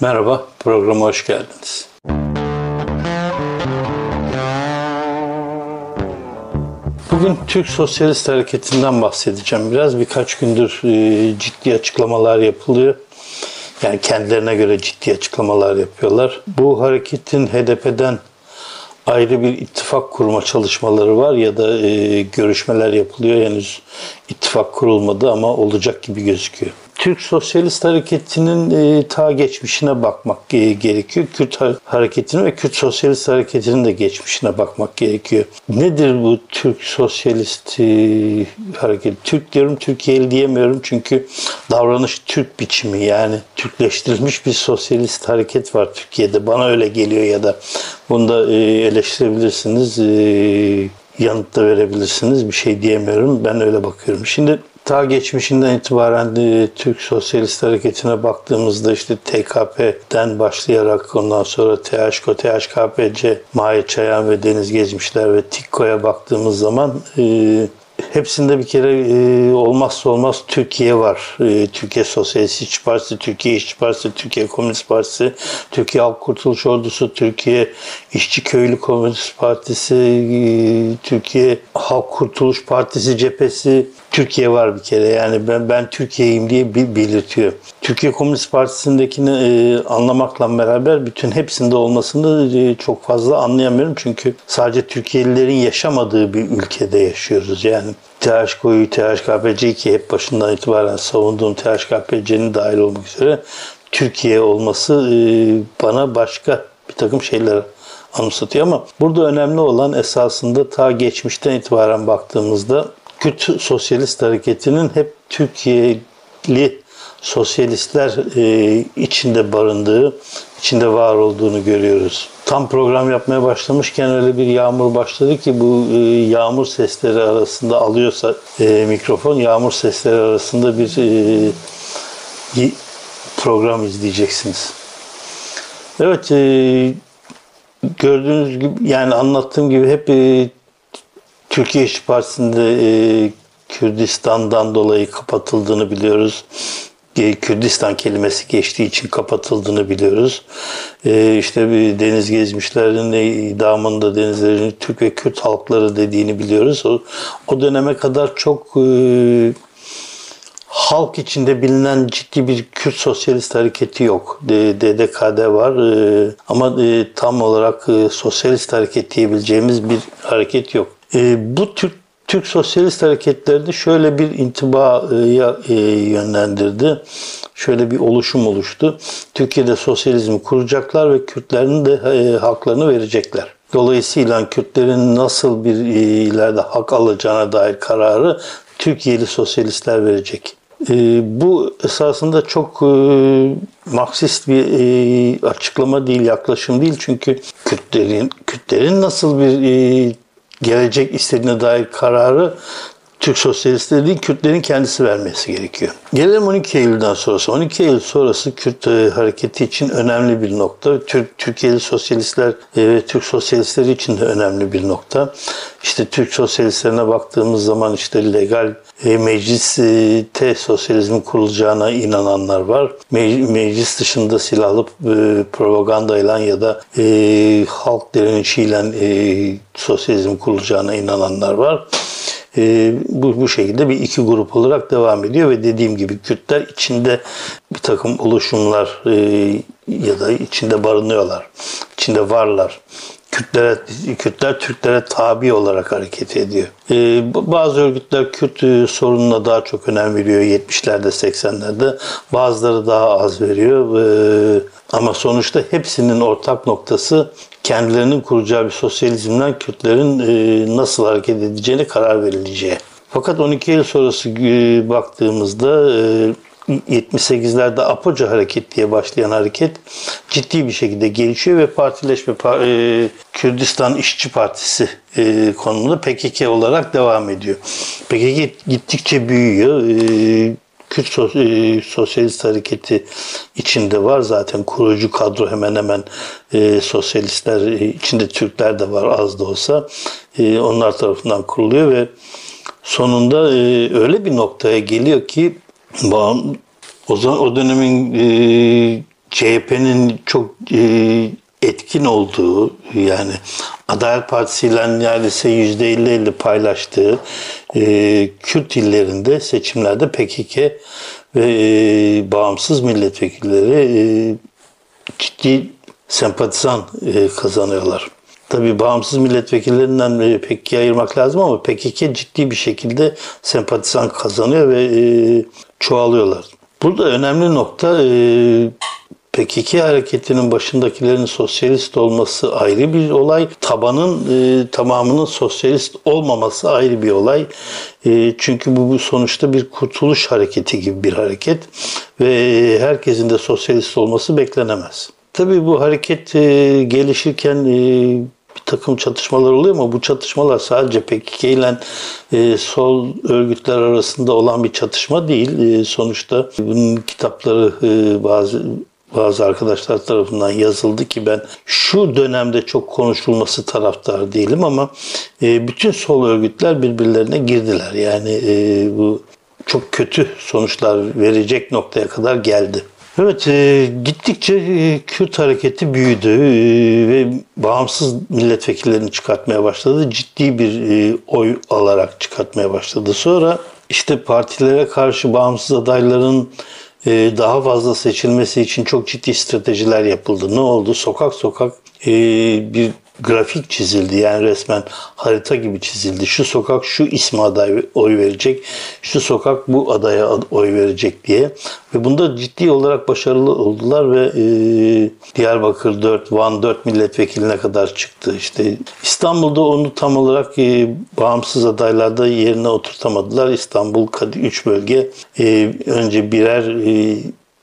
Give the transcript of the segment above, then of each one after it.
Merhaba, programa hoş geldiniz. Bugün Türk Sosyalist Hareketi'nden bahsedeceğim. Biraz birkaç gündür e, ciddi açıklamalar yapılıyor. Yani kendilerine göre ciddi açıklamalar yapıyorlar. Bu hareketin HDP'den ayrı bir ittifak kurma çalışmaları var ya da e, görüşmeler yapılıyor. Henüz ittifak kurulmadı ama olacak gibi gözüküyor. Türk Sosyalist Hareketi'nin e, ta geçmişine bakmak e, gerekiyor. Kürt Hareketi'nin ve Kürt Sosyalist Hareketi'nin de geçmişine bakmak gerekiyor. Nedir bu Türk Sosyalist e, Hareket? Türk diyorum, Türkiye'li diyemiyorum çünkü davranış Türk biçimi yani Türkleştirilmiş bir sosyalist hareket var Türkiye'de. Bana öyle geliyor ya da bunu da e, eleştirebilirsiniz. E, yanıt da verebilirsiniz. Bir şey diyemiyorum. Ben öyle bakıyorum. Şimdi ta geçmişinden itibaren de Türk Sosyalist Hareketi'ne baktığımızda işte TKP'den başlayarak ondan sonra THK, THKPC, Mahir Çayan ve Deniz Gezmişler ve TİKKO'ya baktığımız zaman e, Hepsinde bir kere e, olmazsa olmaz Türkiye var. E, Türkiye Sosyalist İşçi Partisi, Türkiye İşçi Partisi, Türkiye Komünist Partisi, Türkiye Halk Kurtuluş Ordusu, Türkiye İşçi Köylü Komünist Partisi, e, Türkiye Halk Kurtuluş Partisi cephesi, Türkiye var bir kere. Yani ben ben Türkiye'yim diye belirtiyor. Türkiye Komünist Partisi'ndekini e, anlamakla beraber bütün hepsinde olmasını e, çok fazla anlayamıyorum. Çünkü sadece Türkiye'lilerin yaşamadığı bir ülkede yaşıyoruz. Yani THK'yu, THKPC'yi ki hep başından itibaren savunduğum THKPC'nin dahil olmak üzere Türkiye olması e, bana başka bir takım şeyler anımsatıyor ama burada önemli olan esasında ta geçmişten itibaren baktığımızda Kürt Sosyalist Hareketi'nin hep Türkiye'li sosyalistler e, içinde barındığı, içinde var olduğunu görüyoruz. Tam program yapmaya başlamışken öyle bir yağmur başladı ki bu e, yağmur sesleri arasında alıyorsa e, mikrofon yağmur sesleri arasında bir e, program izleyeceksiniz. Evet, e, gördüğünüz gibi yani anlattığım gibi hep e, Türkiye İşçi Partisi'nde e, Kürdistan'dan dolayı kapatıldığını biliyoruz. E, Kürdistan kelimesi geçtiği için kapatıldığını biliyoruz. E, işte deniz gezmişlerin idamında denizlerin Türk ve Kürt halkları dediğini biliyoruz. O, o döneme kadar çok e, halk içinde bilinen ciddi bir Kürt sosyalist hareketi yok. DDKD var e, ama e, tam olarak e, sosyalist hareket diyebileceğimiz bir hareket yok. Bu Türk Türk sosyalist hareketlerini şöyle bir intibaya yönlendirdi. Şöyle bir oluşum oluştu. Türkiye'de sosyalizmi kuracaklar ve Kürtlerin de haklarını verecekler. Dolayısıyla Kürtlerin nasıl bir ileride hak alacağına dair kararı Türkiye'li sosyalistler verecek. E, bu esasında çok e, Marksist bir e, açıklama değil, yaklaşım değil. Çünkü Kürtlerin, Kürtlerin nasıl bir e, gelecek istediğine dair kararı Türk sosyalistleri değil Kürtlerin kendisi vermesi gerekiyor. Gelelim 12 Eylül'den sonrası. 12 Eylül sonrası Kürt e, hareketi için önemli bir nokta. Türk Türkiye'li sosyalistler e, ve Türk sosyalistleri için de önemli bir nokta. İşte Türk sosyalistlerine baktığımız zaman işte legal e, mecliste sosyalizmin kurulacağına inananlar var. Me meclis dışında silahlı e, propagandayla ya da halk direnişiyle e, sosyalizm kurulacağına inananlar var e, bu, bu şekilde bir iki grup olarak devam ediyor ve dediğim gibi Kürtler içinde bir takım oluşumlar e, ya da içinde barınıyorlar, içinde varlar. Kürtlere, Kürtler Türklere tabi olarak hareket ediyor. Ee, bazı örgütler Kürt e, sorununa daha çok önem veriyor 70'lerde 80'lerde. Bazıları daha az veriyor. Ee, ama sonuçta hepsinin ortak noktası kendilerinin kuracağı bir sosyalizmden Kürtlerin e, nasıl hareket edeceğine karar verileceği. Fakat 12 yıl sonrası e, baktığımızda 78'lerde Apoca Hareket diye başlayan hareket ciddi bir şekilde gelişiyor ve partileşme Kürdistan İşçi Partisi konumunda PKK olarak devam ediyor. PKK gittikçe büyüyor. Kürt e, Sosyalist Hareketi içinde var. Zaten kurucu kadro hemen hemen e, sosyalistler e, içinde Türkler de var az da olsa. E, onlar tarafından kuruluyor ve sonunda e, öyle bir noktaya geliyor ki o zaman o dönemin e, CHP'nin çok e, etkin olduğu yani Adalet Partisi ile neredeyse %50-50 paylaştığı e, Kürt illerinde seçimlerde PKK ve e, bağımsız milletvekilleri e, ciddi sempatizan e, kazanıyorlar. Tabii bağımsız milletvekillerinden e, PKK'yı ayırmak lazım ama PKK ciddi bir şekilde sempatizan kazanıyor ve e, çoğalıyorlar. Burada önemli nokta e, PKK hareketinin başındakilerin sosyalist olması ayrı bir olay. Tabanın e, tamamının sosyalist olmaması ayrı bir olay. E, çünkü bu, sonuçta bir kurtuluş hareketi gibi bir hareket ve herkesin de sosyalist olması beklenemez. Tabii bu hareket e, gelişirken e, takım çatışmalar oluyor ama bu çatışmalar sadece PKK ile e, sol örgütler arasında olan bir çatışma değil. E, sonuçta bunun kitapları e, bazı bazı arkadaşlar tarafından yazıldı ki ben şu dönemde çok konuşulması taraftar değilim ama e, bütün sol örgütler birbirlerine girdiler. Yani e, bu çok kötü sonuçlar verecek noktaya kadar geldi. Evet, e, gittikçe e, Kürt hareketi büyüdü e, ve bağımsız milletvekillerini çıkartmaya başladı. Ciddi bir e, oy alarak çıkartmaya başladı. Sonra işte partilere karşı bağımsız adayların e, daha fazla seçilmesi için çok ciddi stratejiler yapıldı. Ne oldu? Sokak sokak e, bir grafik çizildi. Yani resmen harita gibi çizildi. Şu sokak şu ismi aday oy verecek. Şu sokak bu adaya oy verecek diye. Ve bunda ciddi olarak başarılı oldular ve e, Diyarbakır 4, Van 4 milletvekiline kadar çıktı. İşte İstanbul'da onu tam olarak e, bağımsız adaylarda yerine oturtamadılar. İstanbul 3 bölge e, önce birer e,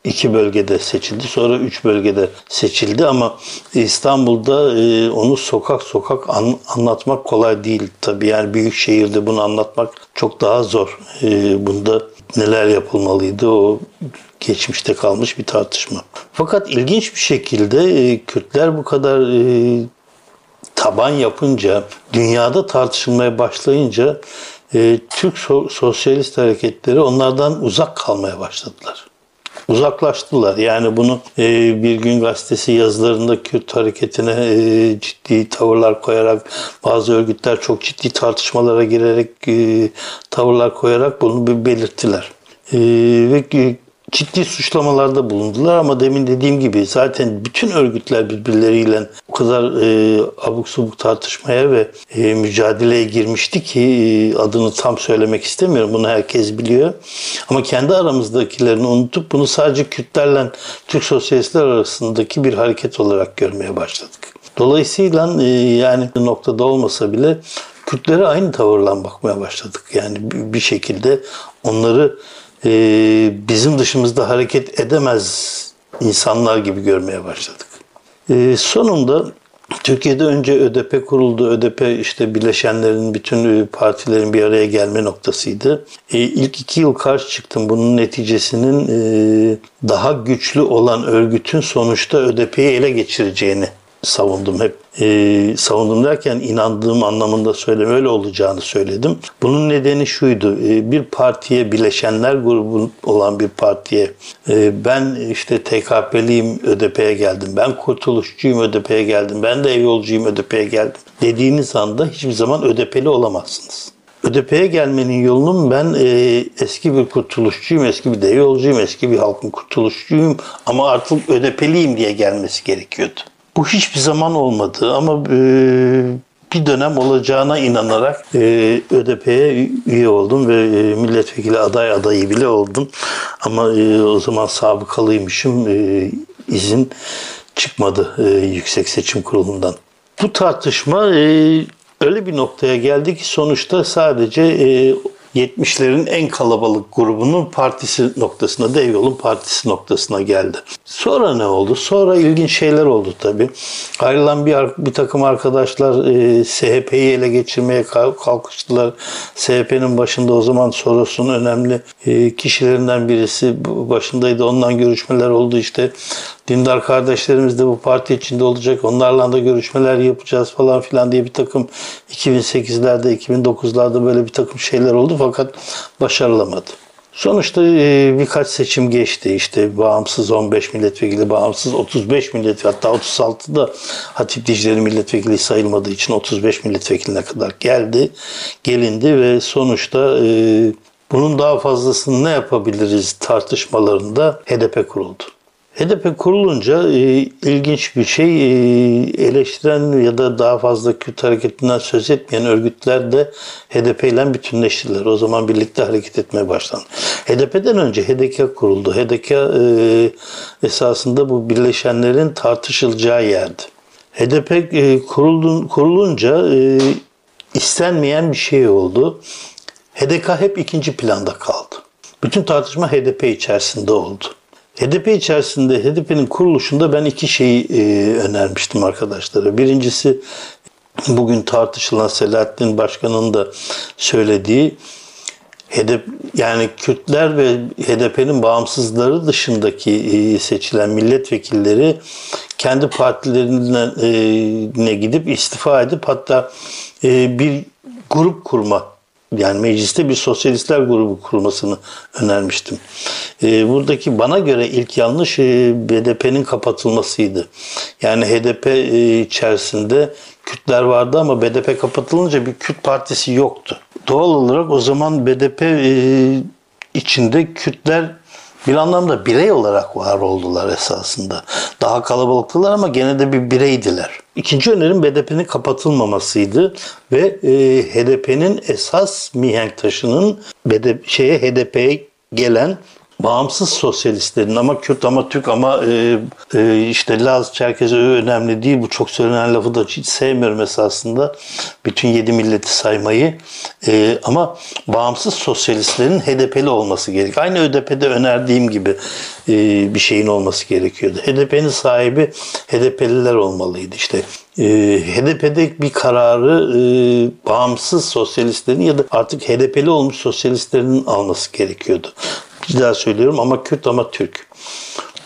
iki bölgede seçildi. Sonra üç bölgede seçildi ama İstanbul'da e, onu sokak sokak an, anlatmak kolay değil. Tabii yani büyük şehirde bunu anlatmak çok daha zor. E, bunda neler yapılmalıydı o geçmişte kalmış bir tartışma. Fakat ilginç bir şekilde e, Kürtler bu kadar taban yapınca, dünyada tartışılmaya başlayınca Türk so- sosyalist hareketleri onlardan uzak kalmaya başladılar uzaklaştılar. Yani bunu e, Bir Gün Gazetesi yazılarında Kürt hareketine e, ciddi tavırlar koyarak bazı örgütler çok ciddi tartışmalara girerek e, tavırlar koyarak bunu belirttiler. E, ve ciddi suçlamalarda bulundular ama demin dediğim gibi zaten bütün örgütler birbirleriyle o kadar e, abuk subuk tartışmaya ve e, mücadeleye girmişti ki e, adını tam söylemek istemiyorum. Bunu herkes biliyor. Ama kendi aramızdakilerini unutup bunu sadece Kürtlerle Türk Sosyalistler arasındaki bir hareket olarak görmeye başladık. Dolayısıyla e, yani noktada olmasa bile Kürtlere aynı tavırla bakmaya başladık. Yani bir şekilde onları e, bizim dışımızda hareket edemez insanlar gibi görmeye başladık. E, sonunda Türkiye'de önce ÖDP kuruldu. ÖDP işte bileşenlerin, bütün partilerin bir araya gelme noktasıydı. E, ilk iki yıl karşı çıktım. Bunun neticesinin e, daha güçlü olan örgütün sonuçta ÖDP'yi ele geçireceğini savundum hep. E, savundum derken inandığım anlamında söylem öyle olacağını söyledim. Bunun nedeni şuydu. E, bir partiye bileşenler grubu olan bir partiye e, ben işte TKP'liyim ÖDP'ye geldim. Ben kurtuluşçuyum ÖDP'ye geldim. Ben de yolcuyum ÖDP'ye geldim. Dediğiniz anda hiçbir zaman ÖDP'li olamazsınız. ÖDP'ye gelmenin yolunun ben e, eski bir kurtuluşçuyum, eski bir dev yolcuyum, eski bir halkın kurtuluşçuyum ama artık ÖDP'liyim diye gelmesi gerekiyordu. Bu hiçbir zaman olmadı ama e, bir dönem olacağına inanarak e, ÖDP'ye üye oldum ve e, milletvekili aday adayı bile oldum. Ama e, o zaman sabıkalıymışım. E, izin çıkmadı e, Yüksek Seçim Kurulu'ndan. Bu tartışma e, öyle bir noktaya geldi ki sonuçta sadece e, 70'lerin en kalabalık grubunun partisi noktasına, Devyol'un partisi noktasına geldi. Sonra ne oldu? Sonra ilginç şeyler oldu tabii. Ayrılan bir, bir takım arkadaşlar e, SHP'yi ele geçirmeye kalkıştılar. SHP'nin başında o zaman Soros'un önemli e, kişilerinden birisi başındaydı. Ondan görüşmeler oldu işte. Dindar kardeşlerimiz de bu parti içinde olacak. Onlarla da görüşmeler yapacağız falan filan diye bir takım 2008'lerde, 2009'larda böyle bir takım şeyler oldu fakat başarılamadı. Sonuçta e, birkaç seçim geçti. İşte bağımsız 15 milletvekili, bağımsız 35 milletvekili hatta 36 da Hatip Dicle'nin milletvekili sayılmadığı için 35 milletvekiline kadar geldi, gelindi ve sonuçta e, bunun daha fazlasını ne yapabiliriz tartışmalarında HDP kuruldu. HDP kurulunca e, ilginç bir şey e, eleştiren ya da daha fazla Kürt hareketinden söz etmeyen örgütler de HDP ile bütünleştiler. O zaman birlikte hareket etmeye başlandı. HDP'den önce HDK kuruldu. HDK e, esasında bu birleşenlerin tartışılacağı yerdi. HDP e, kurulun, kurulunca e, istenmeyen bir şey oldu. HDK hep ikinci planda kaldı. Bütün tartışma HDP içerisinde oldu. HDP içerisinde, HDP'nin kuruluşunda ben iki şeyi e, önermiştim arkadaşlara. Birincisi bugün tartışılan Selahattin Başkan'ın da söylediği HDP yani Kürtler ve HDP'nin bağımsızları dışındaki e, seçilen milletvekilleri kendi partilerine gidip istifa edip hatta e, bir grup kurma yani mecliste bir sosyalistler grubu kurmasını önermiştim. E, buradaki bana göre ilk yanlış e, BDP'nin kapatılmasıydı. Yani HDP e, içerisinde Kürtler vardı ama BDP kapatılınca bir Kürt partisi yoktu. Doğal olarak o zaman BDP e, içinde Kürtler bir anlamda birey olarak var oldular esasında. Daha kalabalıktılar ama gene de bir bireydiler. İkinci önerim BDP'nin kapatılmamasıydı ve e, HDP'nin esas mihenk taşının BDP, şeye HDP'ye gelen bağımsız sosyalistlerin ama Kürt ama Türk ama e, e, işte Laz, Çerkez önemli değil. Bu çok söylenen lafı da hiç sevmiyorum esasında. Bütün yedi milleti saymayı. E, ama bağımsız sosyalistlerin HDP'li olması gerek. Aynı ÖDP'de önerdiğim gibi e, bir şeyin olması gerekiyordu. HDP'nin sahibi HDP'liler olmalıydı. İşte e, HDP'de bir kararı e, bağımsız sosyalistlerin ya da artık HDP'li olmuş sosyalistlerin alması gerekiyordu. Bir daha söylüyorum ama Kürt ama Türk.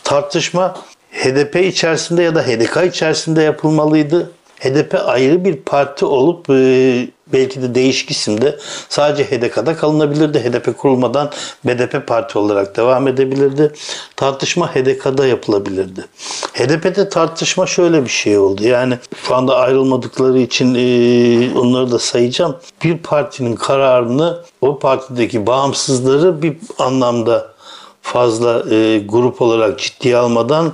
Tartışma HDP içerisinde ya da HDK içerisinde yapılmalıydı. HDP ayrı bir parti olup e, belki de değişik isimde sadece HDK'da kalınabilirdi. HDP kurulmadan BDP parti olarak devam edebilirdi. Tartışma HDK'da yapılabilirdi. HDP'de tartışma şöyle bir şey oldu. Yani şu anda ayrılmadıkları için e, onları da sayacağım. Bir partinin kararını o partideki bağımsızları bir anlamda fazla e, grup olarak ciddiye almadan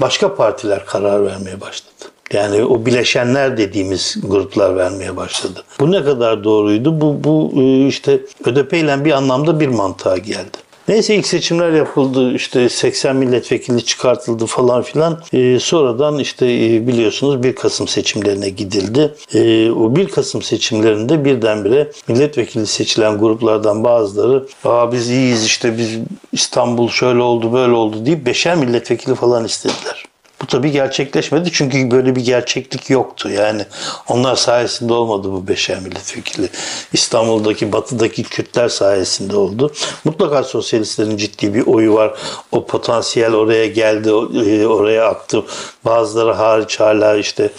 başka partiler karar vermeye başladı. Yani o bileşenler dediğimiz gruplar vermeye başladı. Bu ne kadar doğruydu? Bu, bu e, işte ÖDP ile bir anlamda bir mantığa geldi. Neyse ilk seçimler yapıldı işte 80 milletvekili çıkartıldı falan filan. Ee, sonradan işte e, biliyorsunuz 1 Kasım seçimlerine gidildi. Ee, o 1 Kasım seçimlerinde birdenbire milletvekili seçilen gruplardan bazıları Aa biz iyiyiz işte biz İstanbul şöyle oldu böyle oldu deyip beşer milletvekili falan istediler. Bu tabii gerçekleşmedi çünkü böyle bir gerçeklik yoktu. Yani onlar sayesinde olmadı bu beşer milletvekili. İstanbul'daki, batıdaki Kürtler sayesinde oldu. Mutlaka sosyalistlerin ciddi bir oyu var. O potansiyel oraya geldi, e, oraya aktı. Bazıları hariç hala işte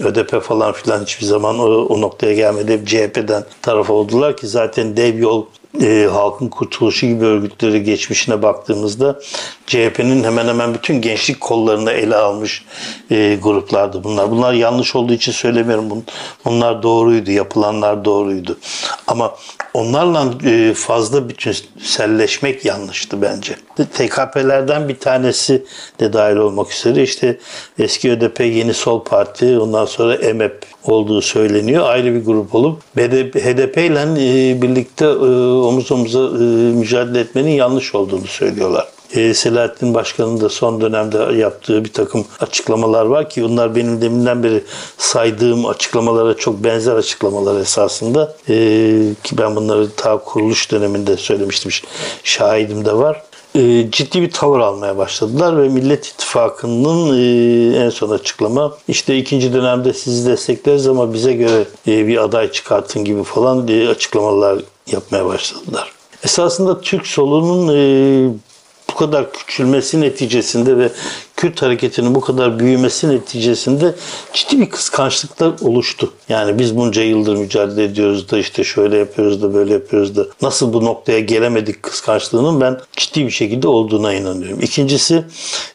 ÖDP falan filan hiçbir zaman o, o noktaya gelmedi. CHP'den taraf oldular ki zaten dev yol e, Halkın Kurtuluşu gibi örgütleri geçmişine baktığımızda CHP'nin hemen hemen bütün gençlik kollarını ele almış e, gruplardı bunlar. Bunlar yanlış olduğu için söylemiyorum. Bunlar doğruydu, yapılanlar doğruydu. Ama onlarla e, fazla bütünselleşmek yanlıştı bence. TKP'lerden bir tanesi de dahil olmak üzere işte eski ÖDP Yeni Sol Parti ondan sonra EMEP olduğu söyleniyor. Ayrı bir grup olup HDP ile e, birlikte e, omuz omuza mücadele etmenin yanlış olduğunu söylüyorlar. Selahattin Başkan'ın da son dönemde yaptığı bir takım açıklamalar var ki bunlar benim deminden beri saydığım açıklamalara çok benzer açıklamalar esasında. E, ki ben bunları ta kuruluş döneminde söylemiştim. Şahidim de var e, ciddi bir tavır almaya başladılar ve Millet İttifakı'nın e, en son açıklama işte ikinci dönemde sizi destekleriz ama bize göre e, bir aday çıkartın gibi falan açıklamalar yapmaya başladılar. Esasında Türk solunun bu kadar küçülmesi neticesinde ve Kürt hareketinin bu kadar büyümesi neticesinde ciddi bir kıskançlıklar oluştu. Yani biz bunca yıldır mücadele ediyoruz da işte şöyle yapıyoruz da böyle yapıyoruz da nasıl bu noktaya gelemedik kıskançlığının ben ciddi bir şekilde olduğuna inanıyorum. İkincisi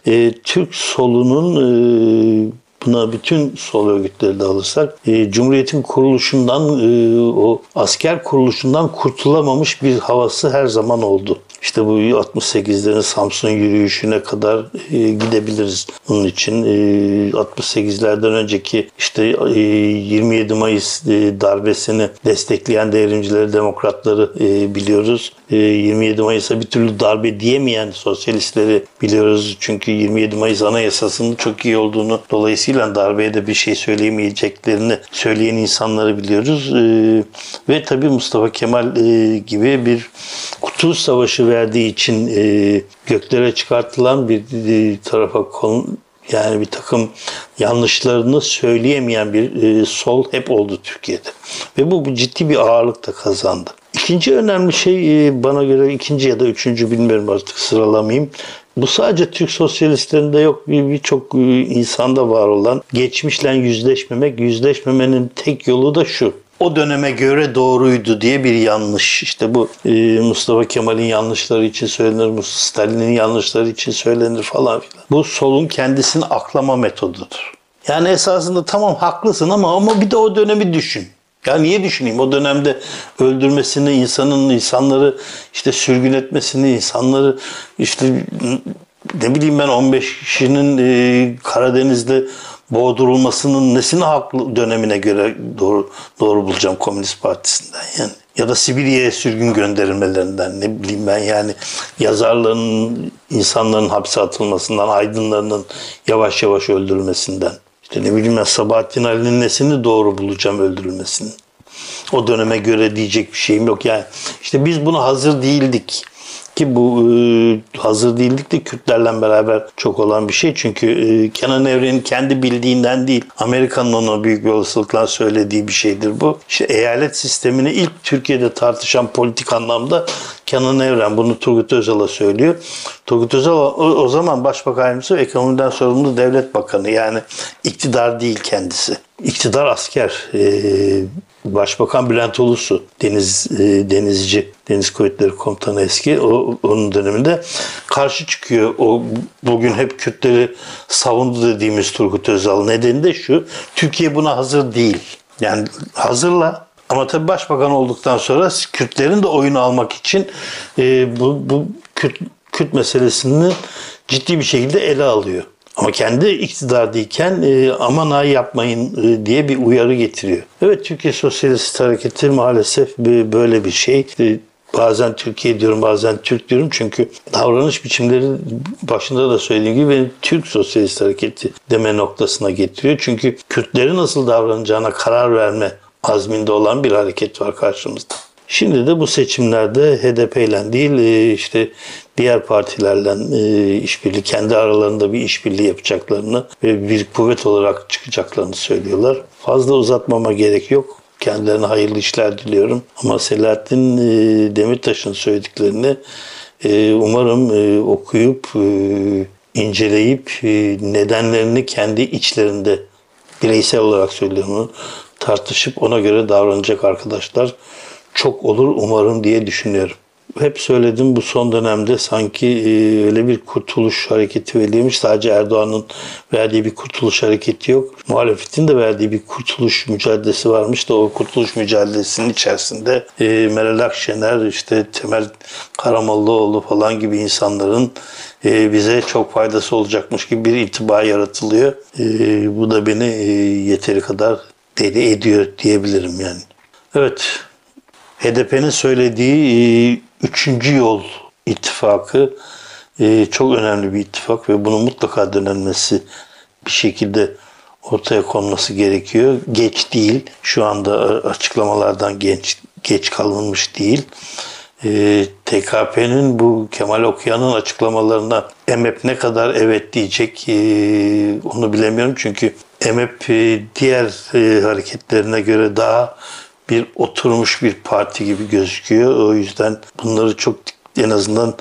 e, Türk solunun e, buna bütün sol örgütleri de alırsak e, Cumhuriyet'in kuruluşundan e, o asker kuruluşundan kurtulamamış bir havası her zaman oldu. İşte bu 68'lerin Samsun yürüyüşüne kadar e, gidebiliriz bunun için. E, 68'lerden önceki işte e, 27 Mayıs e, darbesini destekleyen devrimcileri, demokratları e, biliyoruz. E, 27 Mayıs'a bir türlü darbe diyemeyen sosyalistleri biliyoruz. Çünkü 27 Mayıs Anayasası'nın çok iyi olduğunu dolayısıyla darbeye de bir şey söyleyemeyeceklerini söyleyen insanları biliyoruz. E, ve tabii Mustafa Kemal e, gibi bir Kurtuluş Savaşı verdiği için e, göklere çıkartılan bir e, tarafa konu yani bir takım yanlışlarını söyleyemeyen bir sol hep oldu Türkiye'de. Ve bu ciddi bir ağırlık da kazandı. İkinci önemli şey e, bana göre ikinci ya da üçüncü bilmiyorum artık sıralamayayım. Bu sadece Türk sosyalistlerinde yok birçok bir e, insanda var olan geçmişle yüzleşmemek. Yüzleşmemenin tek yolu da şu o döneme göre doğruydu diye bir yanlış. İşte bu e, Mustafa Kemal'in yanlışları için söylenir, Stalin'in yanlışları için söylenir falan filan. Bu solun kendisini aklama metodudur. Yani esasında tamam haklısın ama ama bir de o dönemi düşün. Ya niye düşüneyim? O dönemde öldürmesini, insanın insanları işte sürgün etmesini, insanları işte ne bileyim ben 15 kişinin e, Karadeniz'de boğdurulmasının nesini haklı dönemine göre doğru doğru bulacağım Komünist Partisi'nden yani. Ya da Sibirya'ya sürgün gönderilmelerinden ne bileyim ben yani yazarların, insanların hapse atılmasından, aydınlarının yavaş yavaş öldürülmesinden. İşte ne bileyim ben Sabahattin Ali'nin nesini doğru bulacağım öldürülmesinin. O döneme göre diyecek bir şeyim yok. Yani işte biz buna hazır değildik. Ki bu e, hazır değildik de Kürtlerle beraber çok olan bir şey. Çünkü e, Kenan Evren'in kendi bildiğinden değil, Amerika'nın ona büyük bir olasılıkla söylediği bir şeydir bu. İşte eyalet sistemini ilk Türkiye'de tartışan politik anlamda Kenan Evren bunu Turgut Özal'a söylüyor. Turgut Özal o, o zaman Başbakan Yardımcısı ekonomiden sorumlu devlet bakanı. Yani iktidar değil kendisi. İktidar asker. Ee, Başbakan Bülent Ulusu, deniz e, denizci, Deniz Kuvvetleri Komutanı eski, o, onun döneminde karşı çıkıyor. O bugün hep Kürtleri savundu dediğimiz Turgut Özal. Nedeni de şu, Türkiye buna hazır değil. Yani hazırla ama tabii başbakan olduktan sonra Kürtlerin de oyunu almak için e, bu, bu Kürt, Kürt meselesini ciddi bir şekilde ele alıyor. Ama kendi iktidardayken e, aman ha yapmayın e, diye bir uyarı getiriyor. Evet Türkiye Sosyalist Hareketi maalesef böyle bir şey. E, bazen Türkiye diyorum bazen Türk diyorum çünkü davranış biçimleri başında da söylediğim gibi beni Türk Sosyalist Hareketi deme noktasına getiriyor. Çünkü Kürtlerin nasıl davranacağına karar verme azminde olan bir hareket var karşımızda. Şimdi de bu seçimlerde HDP ile değil e, işte diğer partilerle e, işbirliği, kendi aralarında bir işbirliği yapacaklarını ve bir kuvvet olarak çıkacaklarını söylüyorlar. Fazla uzatmama gerek yok. Kendilerine hayırlı işler diliyorum. Ama Selahattin e, Demirtaş'ın söylediklerini umarım okuyup, inceleyip nedenlerini kendi içlerinde bireysel olarak söylüyorum tartışıp ona göre davranacak arkadaşlar çok olur umarım diye düşünüyorum. Hep söyledim bu son dönemde sanki e, öyle bir kurtuluş hareketi verilmiş. Sadece Erdoğan'ın verdiği bir kurtuluş hareketi yok. Muhalefetin de verdiği bir kurtuluş mücadelesi varmış da o kurtuluş mücadelesinin içerisinde e, Meral Akşener, işte Temel Karamollaoğlu falan gibi insanların e, bize çok faydası olacakmış gibi bir intiba yaratılıyor. Bu da beni yeteri kadar deli ediyor diyebilirim yani. Evet, HDP'nin söylediği e, üçüncü yol ittifakı e, çok önemli bir ittifak ve bunun mutlaka denenmesi bir şekilde ortaya konması gerekiyor. Geç değil. Şu anda açıklamalardan genç geç kalınmış değil. E, TKP'nin bu Kemal Okuyan'ın açıklamalarına EMEP ne kadar evet diyecek e, onu bilemiyorum. Çünkü EMEP e, diğer e, hareketlerine göre daha bir oturmuş bir parti gibi gözüküyor. O yüzden bunları çok en azından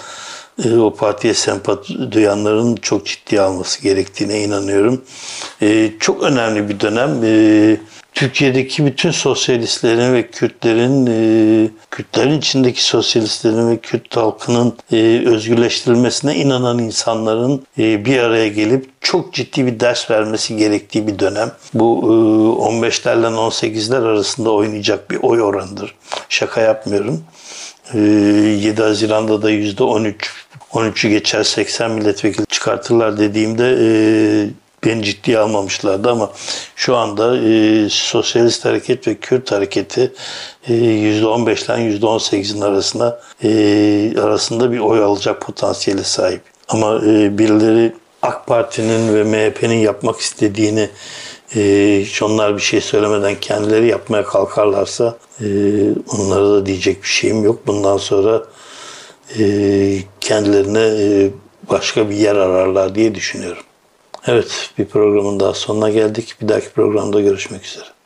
o partiye sempati duyanların çok ciddiye alması gerektiğine inanıyorum. E, çok önemli bir dönem. E, Türkiye'deki bütün sosyalistlerin ve Kürtlerin, e, Kürtlerin içindeki sosyalistlerin ve Kürt halkının e, özgürleştirilmesine inanan insanların e, bir araya gelip çok ciddi bir ders vermesi gerektiği bir dönem. Bu e, 15'lerle 18'ler arasında oynayacak bir oy oranıdır. Şaka yapmıyorum. E, 7 Haziran'da da %13 13'ü geçer 80 milletvekili çıkartırlar dediğimde e, beni ciddiye almamışlardı ama şu anda e, Sosyalist Hareket ve Kürt Hareketi e, %15'den %18'in arasında arasında bir oy alacak potansiyele sahip. Ama e, birileri AK Parti'nin ve MHP'nin yapmak istediğini hiç onlar bir şey söylemeden kendileri yapmaya kalkarlarsa e, onlara da diyecek bir şeyim yok. Bundan sonra e, kendilerine e, başka bir yer ararlar diye düşünüyorum. Evet, bir programın daha sonuna geldik. Bir dahaki programda görüşmek üzere.